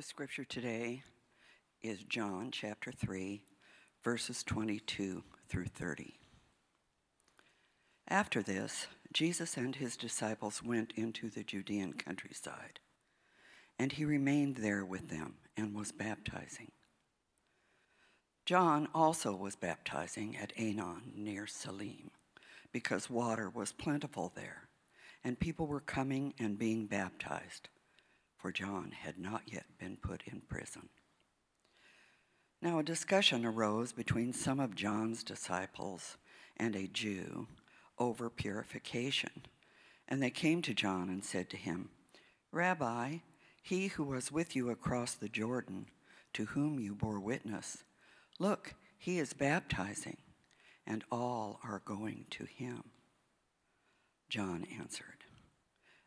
The scripture today is John chapter 3, verses 22 through 30. After this, Jesus and his disciples went into the Judean countryside, and he remained there with them and was baptizing. John also was baptizing at Aenon near Salim, because water was plentiful there, and people were coming and being baptized for John had not yet been put in prison. Now a discussion arose between some of John's disciples and a Jew over purification. And they came to John and said to him, Rabbi, he who was with you across the Jordan, to whom you bore witness, look, he is baptizing, and all are going to him. John answered,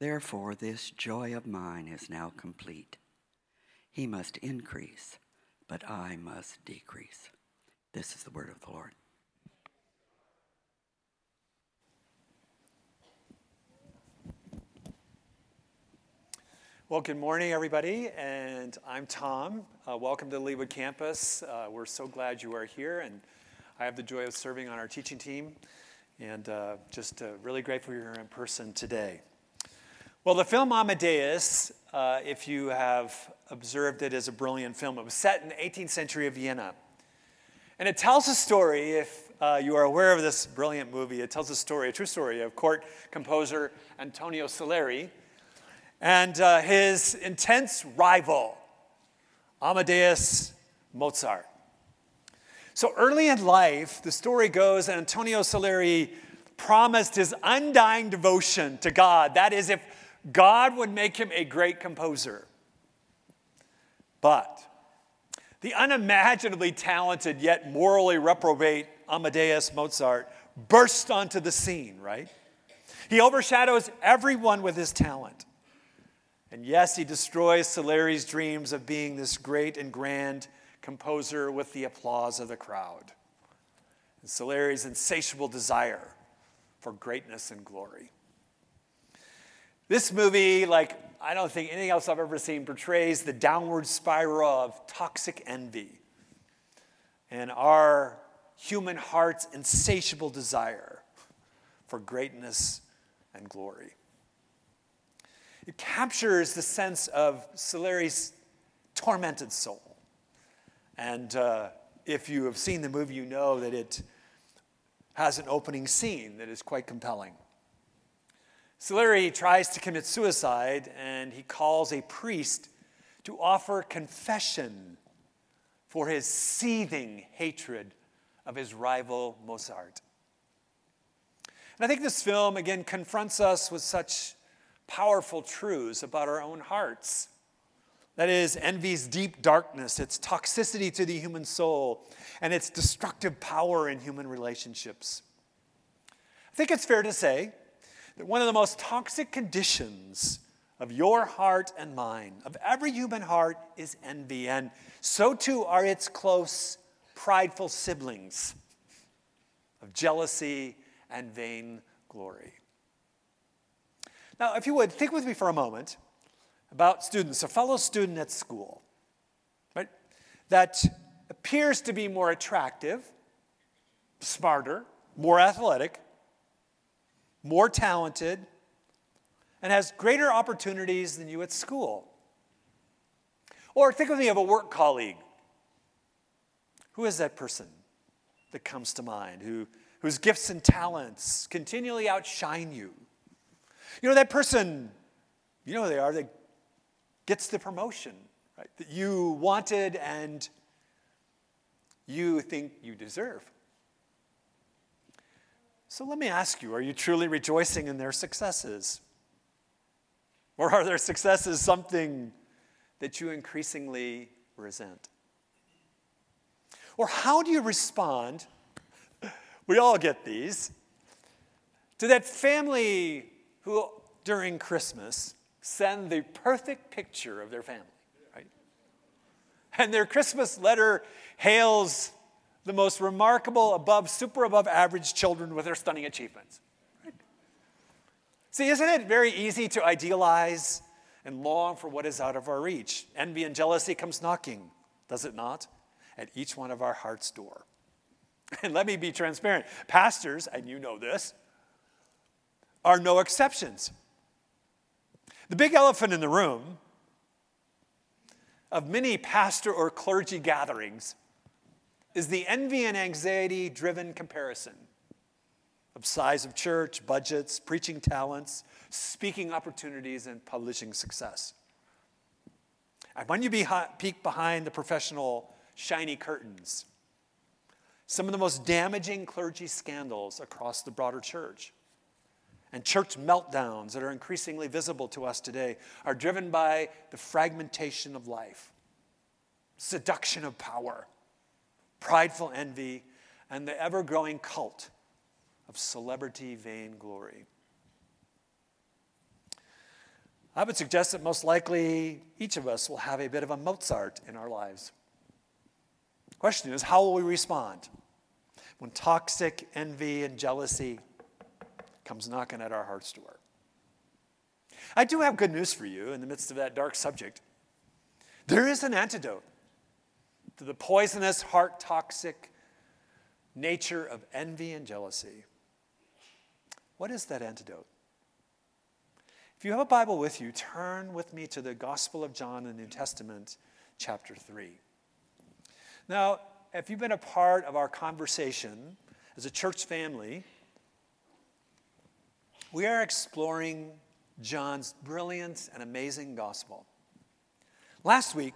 Therefore, this joy of mine is now complete. He must increase, but I must decrease. This is the word of the Lord. Well, good morning, everybody, and I'm Tom. Uh, welcome to the Leawood campus. Uh, we're so glad you are here, and I have the joy of serving on our teaching team, and uh, just uh, really grateful you're in person today. Well, the film Amadeus, uh, if you have observed it, is a brilliant film. It was set in the 18th century of Vienna. And it tells a story, if uh, you are aware of this brilliant movie, it tells a story, a true story of court composer Antonio Salieri and uh, his intense rival, Amadeus Mozart. So early in life, the story goes Antonio Salieri promised his undying devotion to God. That is, if God would make him a great composer. But the unimaginably talented yet morally reprobate Amadeus Mozart burst onto the scene, right? He overshadows everyone with his talent. And yes, he destroys Salieri's dreams of being this great and grand composer with the applause of the crowd. And insatiable desire for greatness and glory. This movie, like I don't think anything else I've ever seen, portrays the downward spiral of toxic envy and our human heart's insatiable desire for greatness and glory. It captures the sense of Salieri's tormented soul. And uh, if you have seen the movie, you know that it has an opening scene that is quite compelling. Salieri tries to commit suicide and he calls a priest to offer confession for his seething hatred of his rival Mozart. And I think this film, again, confronts us with such powerful truths about our own hearts. That is, envy's deep darkness, its toxicity to the human soul, and its destructive power in human relationships. I think it's fair to say that one of the most toxic conditions of your heart and mine, of every human heart, is envy. And so too are its close, prideful siblings of jealousy and vain glory. Now, if you would, think with me for a moment about students, a fellow student at school, right, that appears to be more attractive, smarter, more athletic, more talented, and has greater opportunities than you at school. Or think of me of a work colleague. Who is that person that comes to mind who, whose gifts and talents continually outshine you? You know, that person, you know who they are, that gets the promotion right, that you wanted and you think you deserve. So let me ask you are you truly rejoicing in their successes? Or are their successes something that you increasingly resent? Or how do you respond? We all get these. To that family who, during Christmas, send the perfect picture of their family, right? And their Christmas letter hails the most remarkable, above, super above average children with their stunning achievements. Right? See, isn't it very easy to idealize and long for what is out of our reach? Envy and jealousy comes knocking, does it not? At each one of our heart's door. And let me be transparent. Pastors, and you know this, are no exceptions. The big elephant in the room of many pastor or clergy gatherings is the envy and anxiety driven comparison of size of church, budgets, preaching talents, speaking opportunities, and publishing success. And when you peek behind the professional shiny curtains, some of the most damaging clergy scandals across the broader church and church meltdowns that are increasingly visible to us today are driven by the fragmentation of life, seduction of power, prideful envy, and the ever growing cult of celebrity vainglory. I would suggest that most likely each of us will have a bit of a Mozart in our lives. The question is, how will we respond when toxic envy and jealousy comes knocking at our heart's door. I do have good news for you in the midst of that dark subject. There is an antidote to the poisonous, heart toxic nature of envy and jealousy. What is that antidote? If you have a Bible with you, turn with me to the Gospel of John in the New Testament, chapter 3. Now, if you've been a part of our conversation as a church family, we are exploring John's brilliant and amazing gospel. Last week,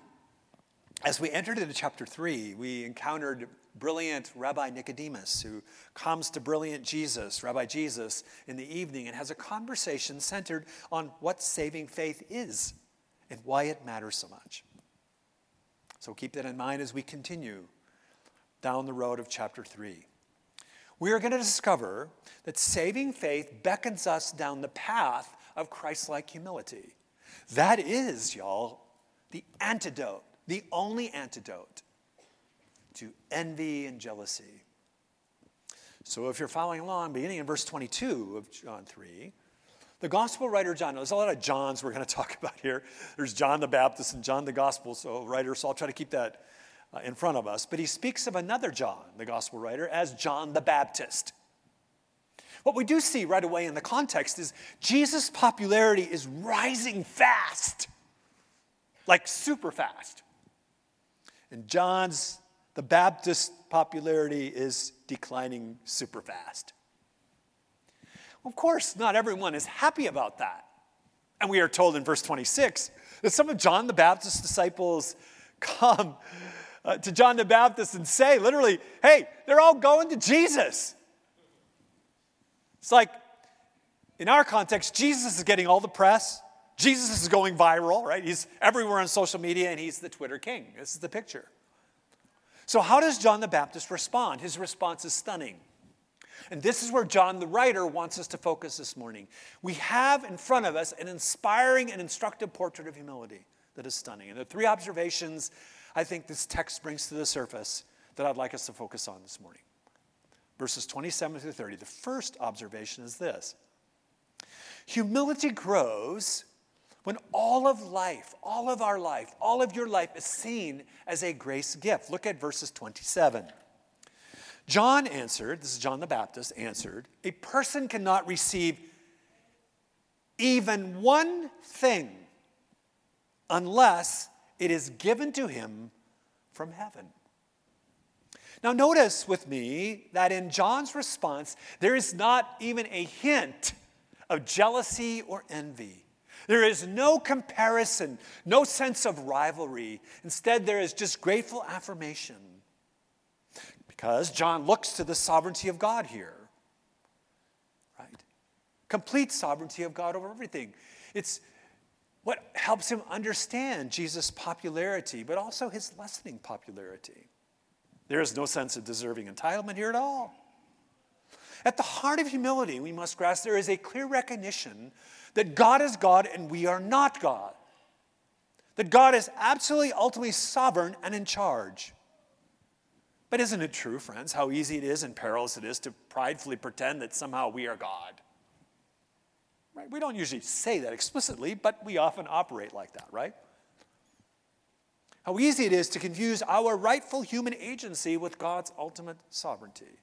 as we entered into chapter 3, we encountered brilliant Rabbi Nicodemus, who comes to brilliant Jesus, Rabbi Jesus, in the evening and has a conversation centered on what saving faith is and why it matters so much. So keep that in mind as we continue down the road of chapter 3 we are going to discover that saving faith beckons us down the path of Christ like humility. That is, y'all, the antidote, the only antidote to envy and jealousy. So, if you're following along, beginning in verse 22 of John 3, the gospel writer John, there's a lot of Johns we're going to talk about here. There's John the Baptist and John the gospel so writer, so I'll try to keep that uh, in front of us, but he speaks of another John, the gospel writer, as John the Baptist. What we do see right away in the context is Jesus' popularity is rising fast, like super fast. And John's, the Baptist popularity is declining super fast. Of course, not everyone is happy about that. And we are told in verse 26 that some of John the Baptist's disciples come uh, to John the Baptist and say, literally, hey, they're all going to Jesus. It's like, in our context, Jesus is getting all the press. Jesus is going viral, right? He's everywhere on social media and he's the Twitter king. This is the picture. So, how does John the Baptist respond? His response is stunning. And this is where John the writer wants us to focus this morning. We have in front of us an inspiring and instructive portrait of humility that is stunning. And the three observations I think this text brings to the surface that I'd like us to focus on this morning. Verses 27 through 30. The first observation is this Humility grows when all of life, all of our life, all of your life is seen as a grace gift. Look at verses 27. John answered, this is John the Baptist, answered, a person cannot receive even one thing unless it is given to him from heaven. Now, notice with me that in John's response, there is not even a hint of jealousy or envy. There is no comparison, no sense of rivalry. Instead, there is just grateful affirmation. Because John looks to the sovereignty of God here, right? Complete sovereignty of God over everything. It's what helps him understand Jesus' popularity, but also his lessening popularity. There is no sense of deserving entitlement here at all. At the heart of humility, we must grasp there is a clear recognition that God is God and we are not God. That God is absolutely, ultimately sovereign and in charge. But isn't it true, friends, how easy it is and perilous it is to pridefully pretend that somehow we are God? Right? We don't usually say that explicitly, but we often operate like that, right? How easy it is to confuse our rightful human agency with God's ultimate sovereignty.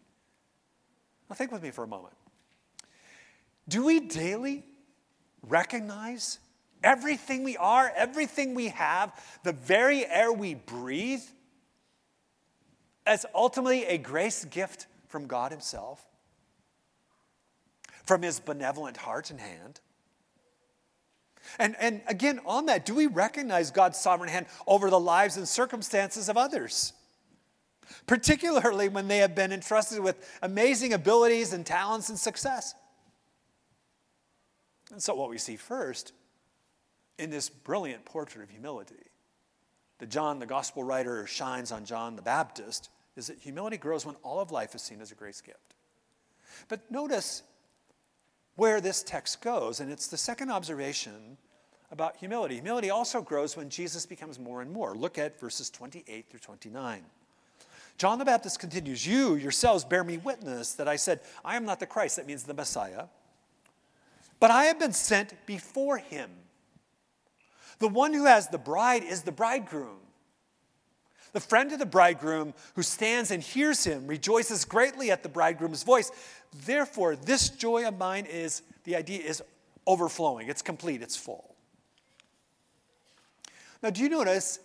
Now, think with me for a moment. Do we daily recognize everything we are, everything we have, the very air we breathe, as ultimately a grace gift from God Himself, from His benevolent heart and hand? And, and again, on that, do we recognize God's sovereign hand over the lives and circumstances of others? Particularly when they have been entrusted with amazing abilities and talents and success. And so, what we see first in this brilliant portrait of humility that John, the gospel writer, shines on John the Baptist is that humility grows when all of life is seen as a grace gift. But notice where this text goes, and it's the second observation about humility. Humility also grows when Jesus becomes more and more. Look at verses 28 through 29. John the Baptist continues, You yourselves bear me witness that I said, I am not the Christ, that means the Messiah, but I have been sent before him. The one who has the bride is the bridegroom. The friend of the bridegroom who stands and hears him rejoices greatly at the bridegroom's voice. Therefore, this joy of mine is the idea is overflowing, it's complete, it's full. Now, do you notice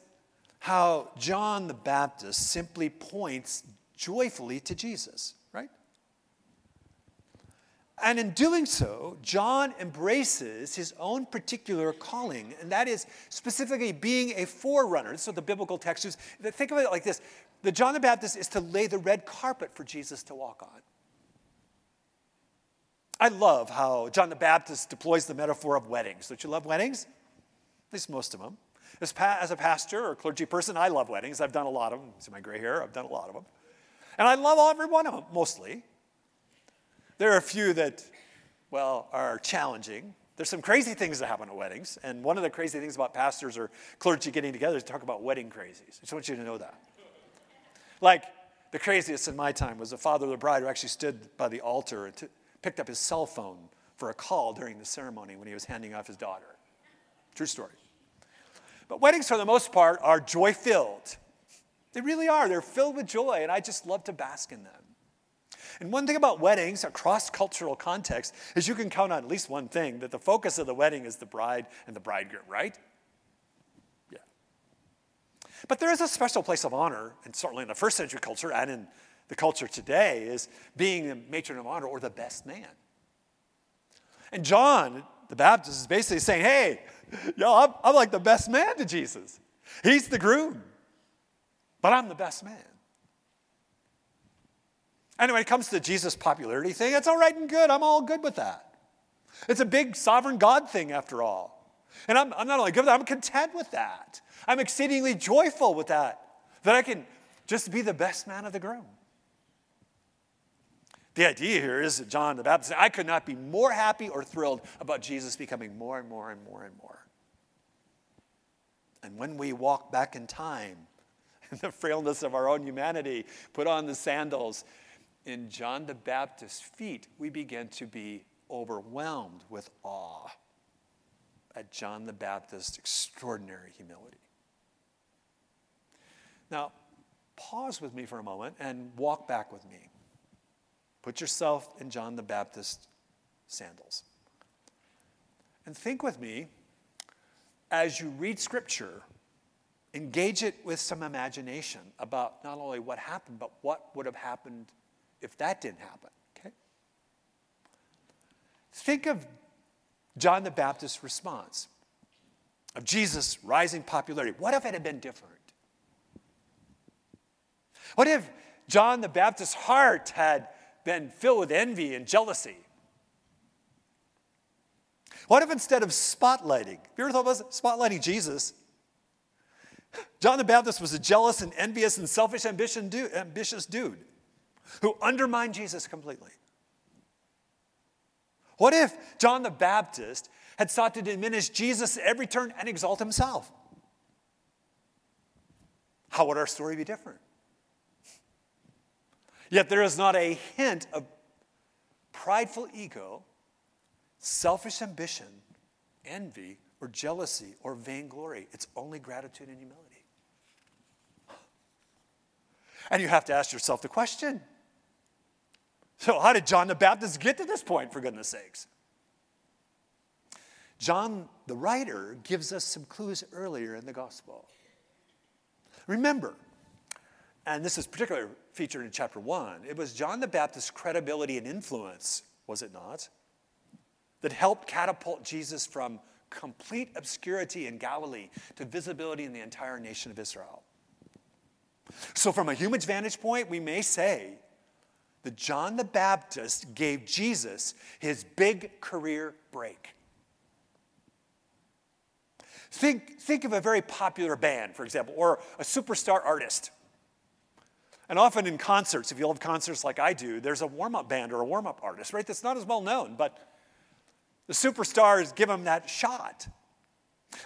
how John the Baptist simply points joyfully to Jesus? And in doing so, John embraces his own particular calling, and that is specifically being a forerunner. This is what the biblical text is. Think of it like this the John the Baptist is to lay the red carpet for Jesus to walk on. I love how John the Baptist deploys the metaphor of weddings. Don't you love weddings? At least most of them. As, pa- as a pastor or clergy person, I love weddings. I've done a lot of them. See my gray hair? I've done a lot of them. And I love every one of them, mostly. There are a few that, well, are challenging. There's some crazy things that happen at weddings, and one of the crazy things about pastors or clergy getting together is to talk about wedding crazies. I just want you to know that. Like, the craziest in my time was the father of the bride who actually stood by the altar and t- picked up his cell phone for a call during the ceremony when he was handing off his daughter. True story. But weddings, for the most part, are joy filled. They really are. They're filled with joy, and I just love to bask in them. And one thing about weddings, a cross cultural context, is you can count on at least one thing that the focus of the wedding is the bride and the bridegroom, right? Yeah. But there is a special place of honor, and certainly in the first century culture and in the culture today, is being the matron of honor or the best man. And John the Baptist is basically saying, hey, yo, I'm, I'm like the best man to Jesus. He's the groom, but I'm the best man. And when it comes to the Jesus' popularity thing, it's all right and good. I'm all good with that. It's a big sovereign God thing, after all. And I'm, I'm not only good with that, I'm content with that. I'm exceedingly joyful with that, that I can just be the best man of the groom. The idea here is that John the Baptist, I could not be more happy or thrilled about Jesus becoming more and more and more and more. And when we walk back in time, in the frailness of our own humanity, put on the sandals, in John the Baptist's feet, we begin to be overwhelmed with awe at John the Baptist's extraordinary humility. Now, pause with me for a moment and walk back with me. Put yourself in John the Baptist's sandals. And think with me as you read Scripture, engage it with some imagination about not only what happened, but what would have happened if that didn't happen. Okay? Think of John the Baptist's response, of Jesus' rising popularity. What if it had been different? What if John the Baptist's heart had been filled with envy and jealousy? What if instead of spotlighting, have you ever thought about spotlighting Jesus? John the Baptist was a jealous and envious and selfish ambition ambitious dude who undermined Jesus completely. What if John the Baptist had sought to diminish Jesus at every turn and exalt himself? How would our story be different? Yet there is not a hint of prideful ego, selfish ambition, envy, or jealousy or vainglory. It's only gratitude and humility. And you have to ask yourself the question so, how did John the Baptist get to this point, for goodness sakes? John, the writer, gives us some clues earlier in the gospel. Remember, and this is particularly featured in chapter one, it was John the Baptist's credibility and influence, was it not, that helped catapult Jesus from complete obscurity in Galilee to visibility in the entire nation of Israel. So, from a human's vantage point, we may say that John the Baptist gave Jesus his big career break. Think, think of a very popular band, for example, or a superstar artist. And often in concerts, if you love concerts like I do, there's a warm up band or a warm up artist, right? That's not as well known, but the superstars give them that shot.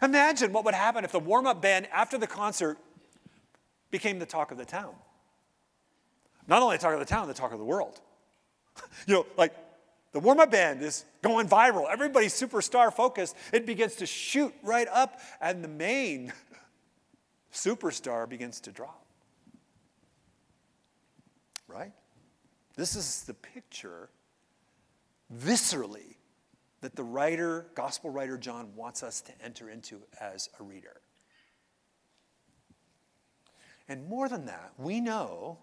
Imagine what would happen if the warm up band after the concert became the talk of the town. Not only the talk of the town, the talk of the world. you know, like the warm up band is going viral. Everybody's superstar focused. It begins to shoot right up, and the main superstar begins to drop. Right? This is the picture, viscerally, that the writer, gospel writer John, wants us to enter into as a reader. And more than that, we know,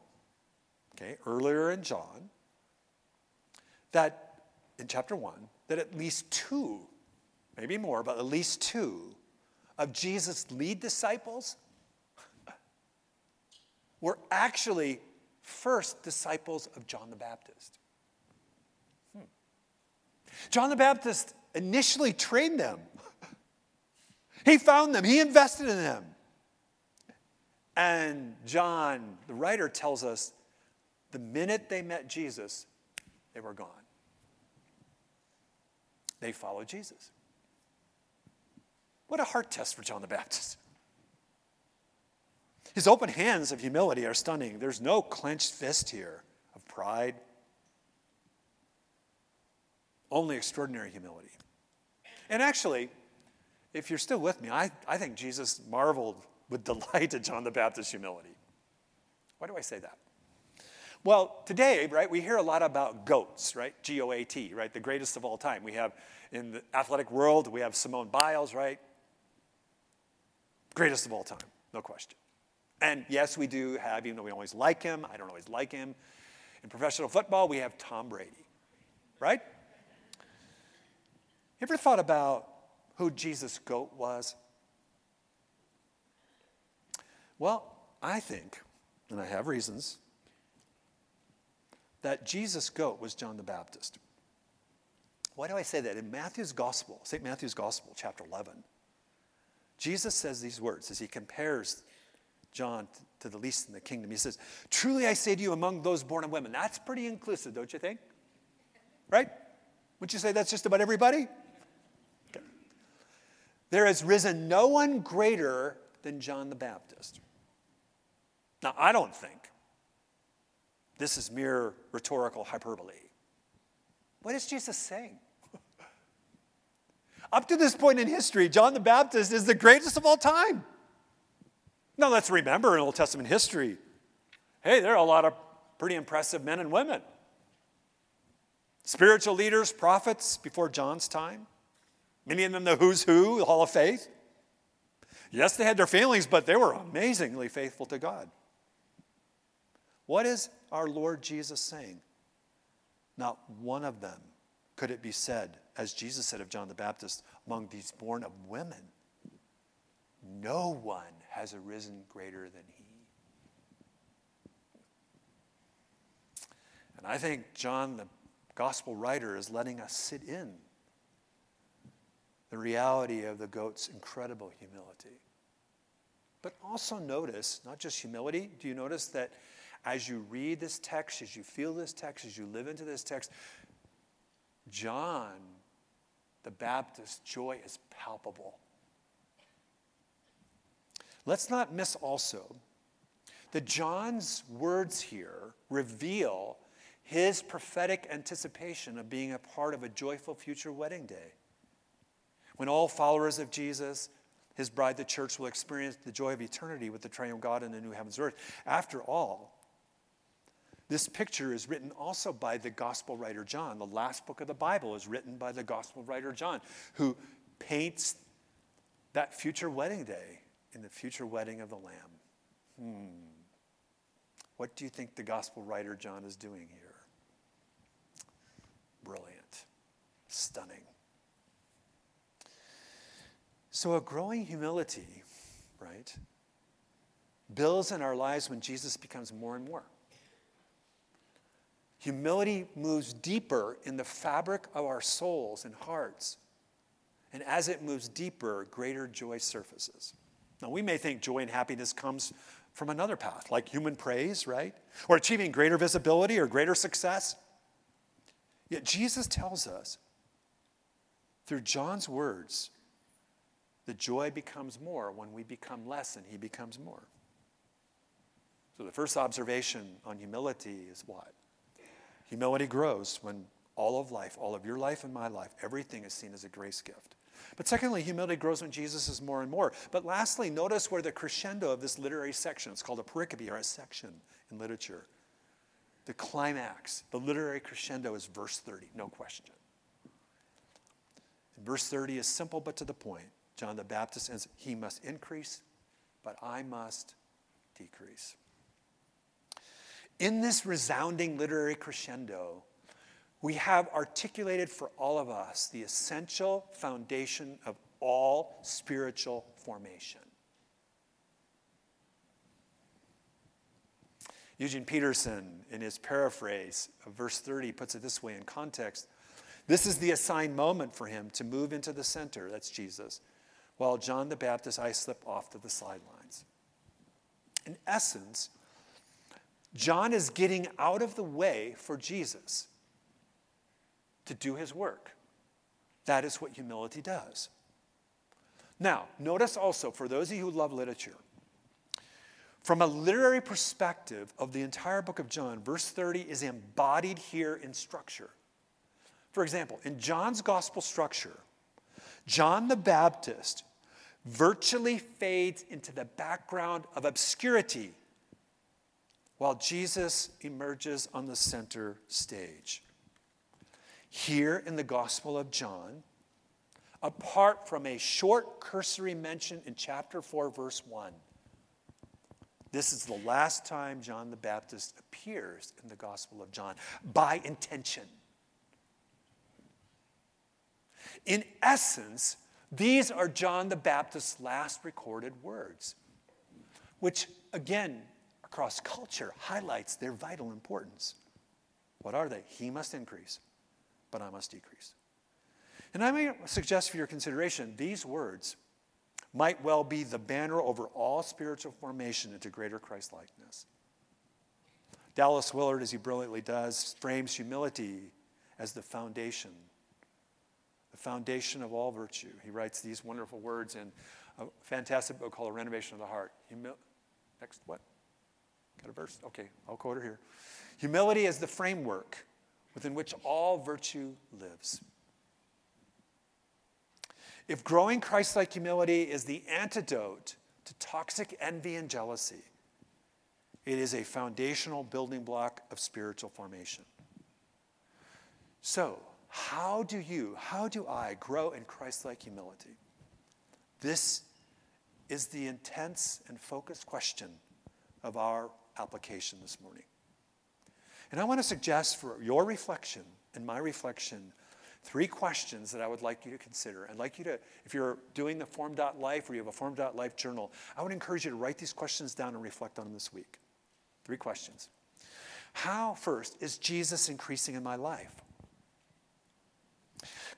okay, earlier in John, that in chapter 1, that at least two, maybe more, but at least two of Jesus' lead disciples were actually first disciples of John the Baptist. Hmm. John the Baptist initially trained them. he found them, he invested in them. And John, the writer, tells us the minute they met Jesus, they were gone. They followed Jesus. What a heart test for John the Baptist. His open hands of humility are stunning. There's no clenched fist here of pride only extraordinary humility. And actually, if you're still with me, I, I think Jesus marveled with delight at John the Baptist's humility. Why do I say that? Well, today, right, we hear a lot about GOATs, right? G O A T, right? The greatest of all time. We have in the athletic world, we have Simone Biles, right? Greatest of all time, no question. And yes, we do have, even though we always like him, I don't always like him. In professional football, we have Tom Brady, right? You ever thought about who Jesus' goat was? Well, I think, and I have reasons, that Jesus' goat was John the Baptist. Why do I say that? In Matthew's Gospel, St. Matthew's Gospel, chapter 11, Jesus says these words as he compares John to the least in the kingdom. He says, Truly I say to you, among those born of women. That's pretty inclusive, don't you think? Right? Wouldn't you say that's just about everybody? There has risen no one greater than John the Baptist. Now, I don't think this is mere rhetorical hyperbole. What is Jesus saying? Up to this point in history, John the Baptist is the greatest of all time. Now, let's remember in Old Testament history hey, there are a lot of pretty impressive men and women. Spiritual leaders, prophets before John's time. Many of them the who's who, the Hall of Faith. Yes, they had their failings, but they were amazingly faithful to God. What is our Lord Jesus saying? Not one of them could it be said, as Jesus said of John the Baptist, among these born of women, no one has arisen greater than he. And I think John, the gospel writer, is letting us sit in the reality of the goat's incredible humility. But also notice, not just humility, do you notice that as you read this text, as you feel this text, as you live into this text, John the Baptist's joy is palpable. Let's not miss also that John's words here reveal his prophetic anticipation of being a part of a joyful future wedding day. When all followers of Jesus, his bride, the church, will experience the joy of eternity with the triune God in the new heavens and earth. After all, this picture is written also by the gospel writer John. The last book of the Bible is written by the gospel writer John, who paints that future wedding day in the future wedding of the Lamb. Hmm. What do you think the gospel writer John is doing here? Brilliant, stunning. So, a growing humility, right, builds in our lives when Jesus becomes more and more. Humility moves deeper in the fabric of our souls and hearts. And as it moves deeper, greater joy surfaces. Now, we may think joy and happiness comes from another path, like human praise, right? Or achieving greater visibility or greater success. Yet Jesus tells us through John's words the joy becomes more when we become less and he becomes more. So, the first observation on humility is what? Humility grows when all of life, all of your life and my life, everything is seen as a grace gift. But secondly, humility grows when Jesus is more and more. But lastly, notice where the crescendo of this literary section, it's called a pericope or a section in literature. The climax, the literary crescendo is verse 30, no question. And verse 30 is simple but to the point. John the Baptist says, He must increase, but I must decrease. In this resounding literary crescendo, we have articulated for all of us the essential foundation of all spiritual formation. Eugene Peterson, in his paraphrase of verse 30, puts it this way in context. This is the assigned moment for him to move into the center, that's Jesus, while John the Baptist, I slip off to the sidelines. In essence, John is getting out of the way for Jesus to do his work. That is what humility does. Now, notice also, for those of you who love literature, from a literary perspective of the entire book of John, verse 30 is embodied here in structure. For example, in John's gospel structure, John the Baptist virtually fades into the background of obscurity while Jesus emerges on the center stage. Here in the Gospel of John, apart from a short cursory mention in chapter 4, verse 1, this is the last time John the Baptist appears in the Gospel of John by intention. In essence, these are John the Baptist's last recorded words, which again across culture highlights their vital importance. What are they? He must increase, but I must decrease. And I may suggest for your consideration these words might well be the banner over all spiritual formation into greater Christ likeness. Dallas Willard, as he brilliantly does, frames humility as the foundation, the foundation of all virtue. He writes these wonderful words in a fantastic book called A Renovation of the Heart. Next, what? Got a verse? Okay, I'll quote her here. Humility is the framework within which all virtue lives. If growing Christ like humility is the antidote to toxic envy and jealousy, it is a foundational building block of spiritual formation. So, how do you, how do I grow in Christ like humility? This is the intense and focused question of our application this morning. And I want to suggest for your reflection and my reflection three questions that I would like you to consider. I'd like you to, if you're doing the form.life or you have a form.life journal, I would encourage you to write these questions down and reflect on them this week. Three questions. How, first, is Jesus increasing in my life?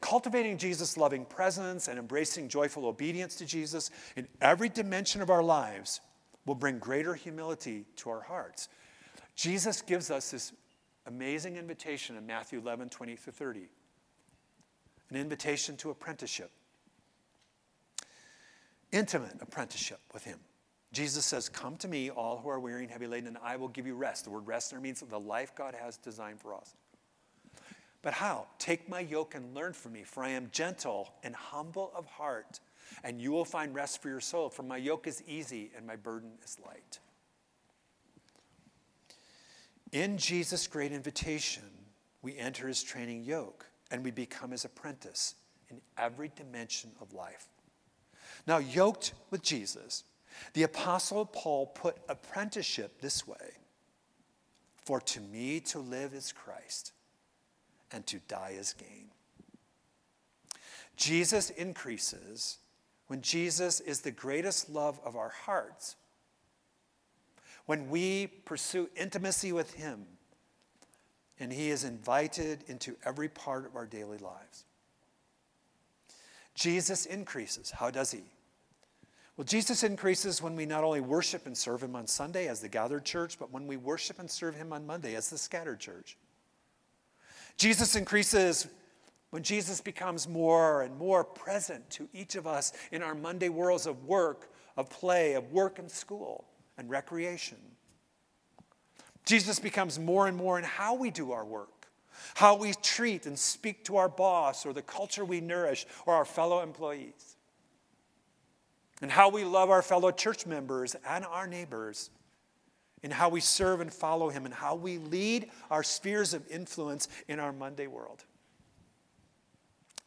Cultivating Jesus' loving presence and embracing joyful obedience to Jesus in every dimension of our lives will bring greater humility to our hearts. Jesus gives us this amazing invitation in Matthew 11, 20 through 30 an invitation to apprenticeship, intimate apprenticeship with Him. Jesus says, Come to me, all who are weary and heavy laden, and I will give you rest. The word rest there means the life God has designed for us. But how? Take my yoke and learn from me, for I am gentle and humble of heart, and you will find rest for your soul. For my yoke is easy and my burden is light. In Jesus' great invitation, we enter his training yoke and we become his apprentice in every dimension of life. Now, yoked with Jesus, the Apostle Paul put apprenticeship this way For to me to live is Christ, and to die is gain. Jesus increases when Jesus is the greatest love of our hearts. When we pursue intimacy with Him, and He is invited into every part of our daily lives. Jesus increases. How does He? Well, Jesus increases when we not only worship and serve Him on Sunday as the gathered church, but when we worship and serve Him on Monday as the scattered church. Jesus increases when Jesus becomes more and more present to each of us in our Monday worlds of work, of play, of work and school and recreation. Jesus becomes more and more in how we do our work, how we treat and speak to our boss or the culture we nourish or our fellow employees and how we love our fellow church members and our neighbors, and how we serve and follow Him, and how we lead our spheres of influence in our Monday world.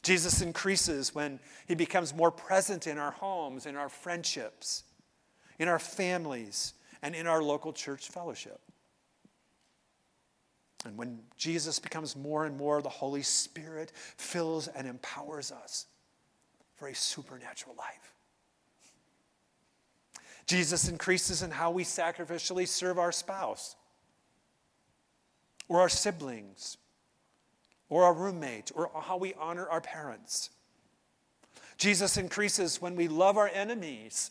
Jesus increases when He becomes more present in our homes, in our friendships, in our families, and in our local church fellowship. And when Jesus becomes more and more, the Holy Spirit fills and empowers us for a supernatural life. Jesus increases in how we sacrificially serve our spouse or our siblings or our roommate or how we honor our parents. Jesus increases when we love our enemies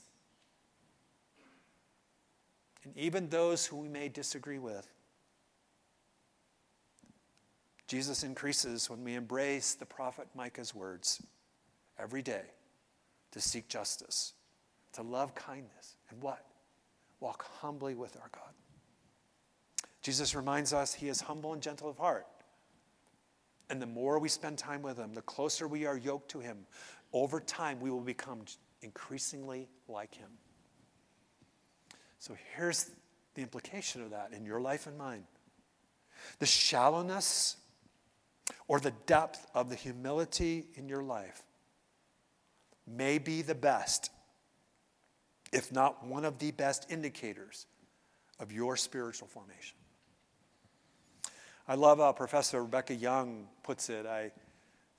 and even those who we may disagree with. Jesus increases when we embrace the prophet Micah's words every day to seek justice, to love kindness, and what? Walk humbly with our God. Jesus reminds us he is humble and gentle of heart. And the more we spend time with him, the closer we are yoked to him, over time we will become increasingly like him. So here's the implication of that in your life and mine the shallowness or the depth of the humility in your life may be the best if not one of the best indicators of your spiritual formation. I love how Professor Rebecca DeYoung puts it. I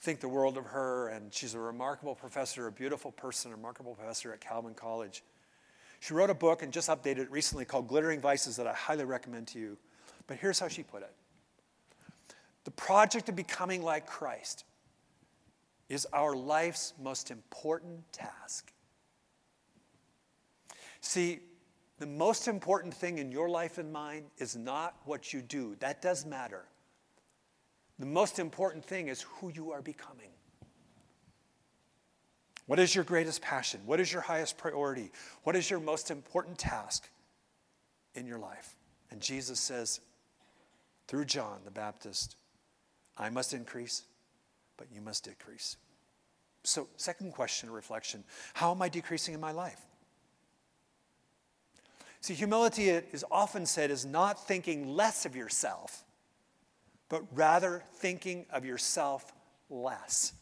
think the world of her, and she's a remarkable professor, a beautiful person, a remarkable professor at Calvin College. She wrote a book and just updated it recently called Glittering Vices that I highly recommend to you. But here's how she put it The project of becoming like Christ is our life's most important task. See, the most important thing in your life and mine is not what you do, that does matter. The most important thing is who you are becoming. What is your greatest passion? What is your highest priority? What is your most important task in your life? And Jesus says, through John the Baptist, I must increase, but you must decrease. So, second question reflection How am I decreasing in my life? See, humility is often said is not thinking less of yourself, but rather thinking of yourself less.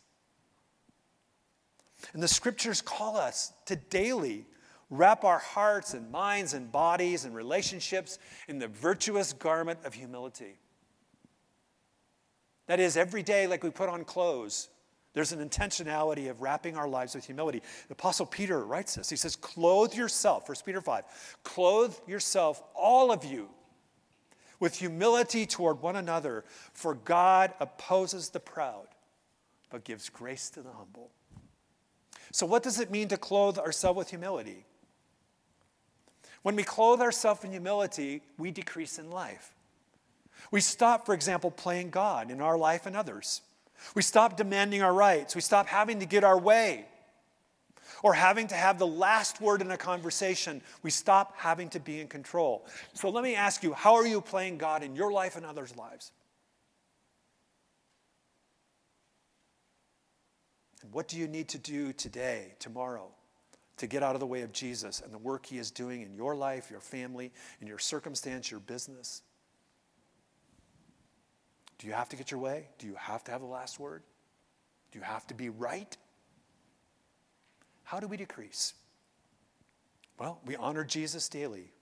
And the scriptures call us to daily wrap our hearts and minds and bodies and relationships in the virtuous garment of humility. That is, every day, like we put on clothes, there's an intentionality of wrapping our lives with humility. The Apostle Peter writes this. He says, Clothe yourself, 1 Peter 5, clothe yourself, all of you, with humility toward one another, for God opposes the proud, but gives grace to the humble. So, what does it mean to clothe ourselves with humility? When we clothe ourselves in humility, we decrease in life. We stop, for example, playing God in our life and others. We stop demanding our rights. We stop having to get our way or having to have the last word in a conversation. We stop having to be in control. So let me ask you how are you playing God in your life and others' lives? And what do you need to do today, tomorrow, to get out of the way of Jesus and the work he is doing in your life, your family, in your circumstance, your business? Do you have to get your way? Do you have to have the last word? Do you have to be right? How do we decrease? Well, we honor Jesus daily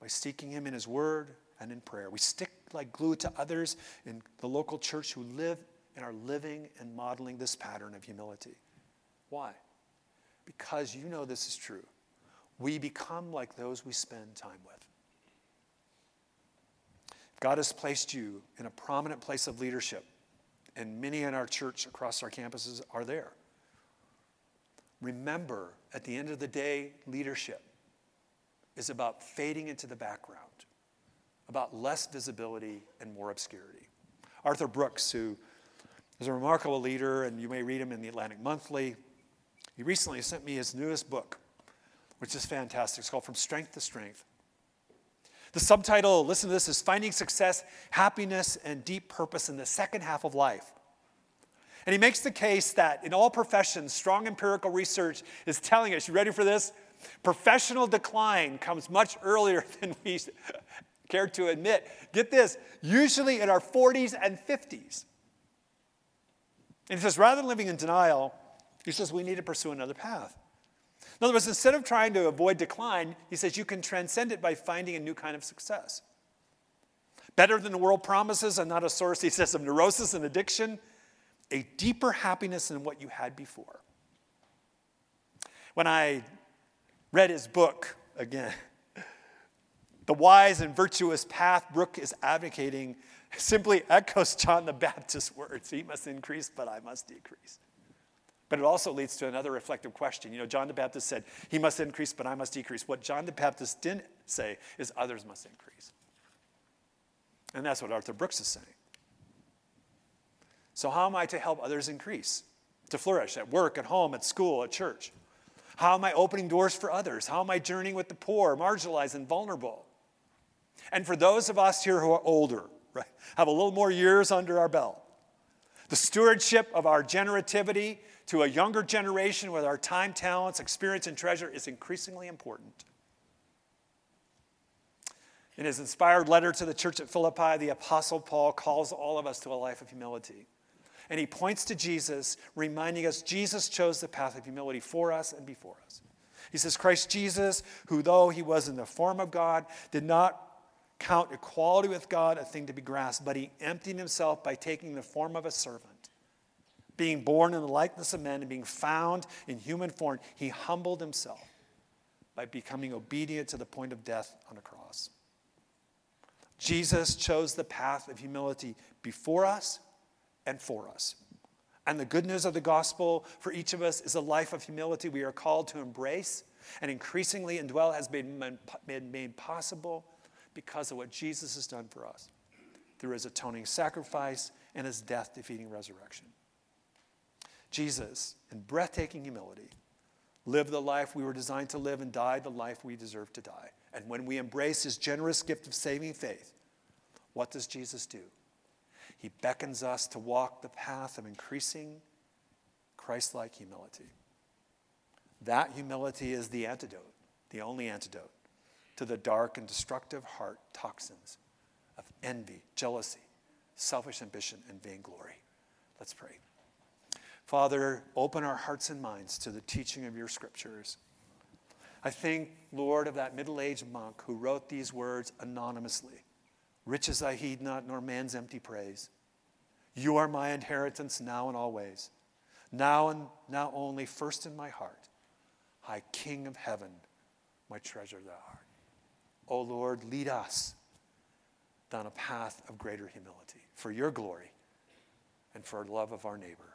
by seeking him in his word and in prayer. We stick like glue to others in the local church who live and are living and modeling this pattern of humility. Why? Because you know this is true. We become like those we spend time with. God has placed you in a prominent place of leadership, and many in our church across our campuses are there. Remember, at the end of the day, leadership is about fading into the background, about less visibility and more obscurity. Arthur Brooks, who is a remarkable leader, and you may read him in the Atlantic Monthly. He recently sent me his newest book, which is fantastic. It's called From Strength to Strength. The subtitle, listen to this, is Finding Success, Happiness, and Deep Purpose in the Second Half of Life. And he makes the case that in all professions, strong empirical research is telling us, you ready for this? Professional decline comes much earlier than we care to admit. Get this, usually in our 40s and 50s. And he says, rather than living in denial, he says we need to pursue another path. In other words, instead of trying to avoid decline, he says you can transcend it by finding a new kind of success. Better than the world promises and not a source, he says, of neurosis and addiction, a deeper happiness than what you had before. When I read his book again, The Wise and Virtuous Path Brooks is advocating simply echoes John the Baptist's words He must increase, but I must decrease. But it also leads to another reflective question. You know, John the Baptist said, He must increase, but I must decrease. What John the Baptist didn't say is, Others must increase. And that's what Arthur Brooks is saying. So, how am I to help others increase, to flourish at work, at home, at school, at church? How am I opening doors for others? How am I journeying with the poor, marginalized, and vulnerable? And for those of us here who are older, right, have a little more years under our belt, the stewardship of our generativity to a younger generation with our time, talents, experience, and treasure is increasingly important. In his inspired letter to the church at Philippi, the Apostle Paul calls all of us to a life of humility. And he points to Jesus, reminding us Jesus chose the path of humility for us and before us. He says, Christ Jesus, who though he was in the form of God, did not count equality with God a thing to be grasped, but he emptied himself by taking the form of a servant. Being born in the likeness of men and being found in human form, he humbled himself by becoming obedient to the point of death on a cross. Jesus chose the path of humility before us and for us. And the good news of the gospel for each of us is a life of humility we are called to embrace and increasingly indwell has been made possible because of what Jesus has done for us through his atoning sacrifice and his death defeating resurrection. Jesus, in breathtaking humility, lived the life we were designed to live and died the life we deserve to die. And when we embrace his generous gift of saving faith, what does Jesus do? He beckons us to walk the path of increasing Christ like humility. That humility is the antidote, the only antidote to the dark and destructive heart toxins of envy, jealousy, selfish ambition, and vainglory. Let's pray. Father, open our hearts and minds to the teaching of your scriptures. I think, Lord, of that middle aged monk who wrote these words anonymously Riches I heed not, nor man's empty praise. You are my inheritance now and always. Now and now only, first in my heart. High King of heaven, my treasure thou art. O Lord, lead us down a path of greater humility for your glory and for love of our neighbor.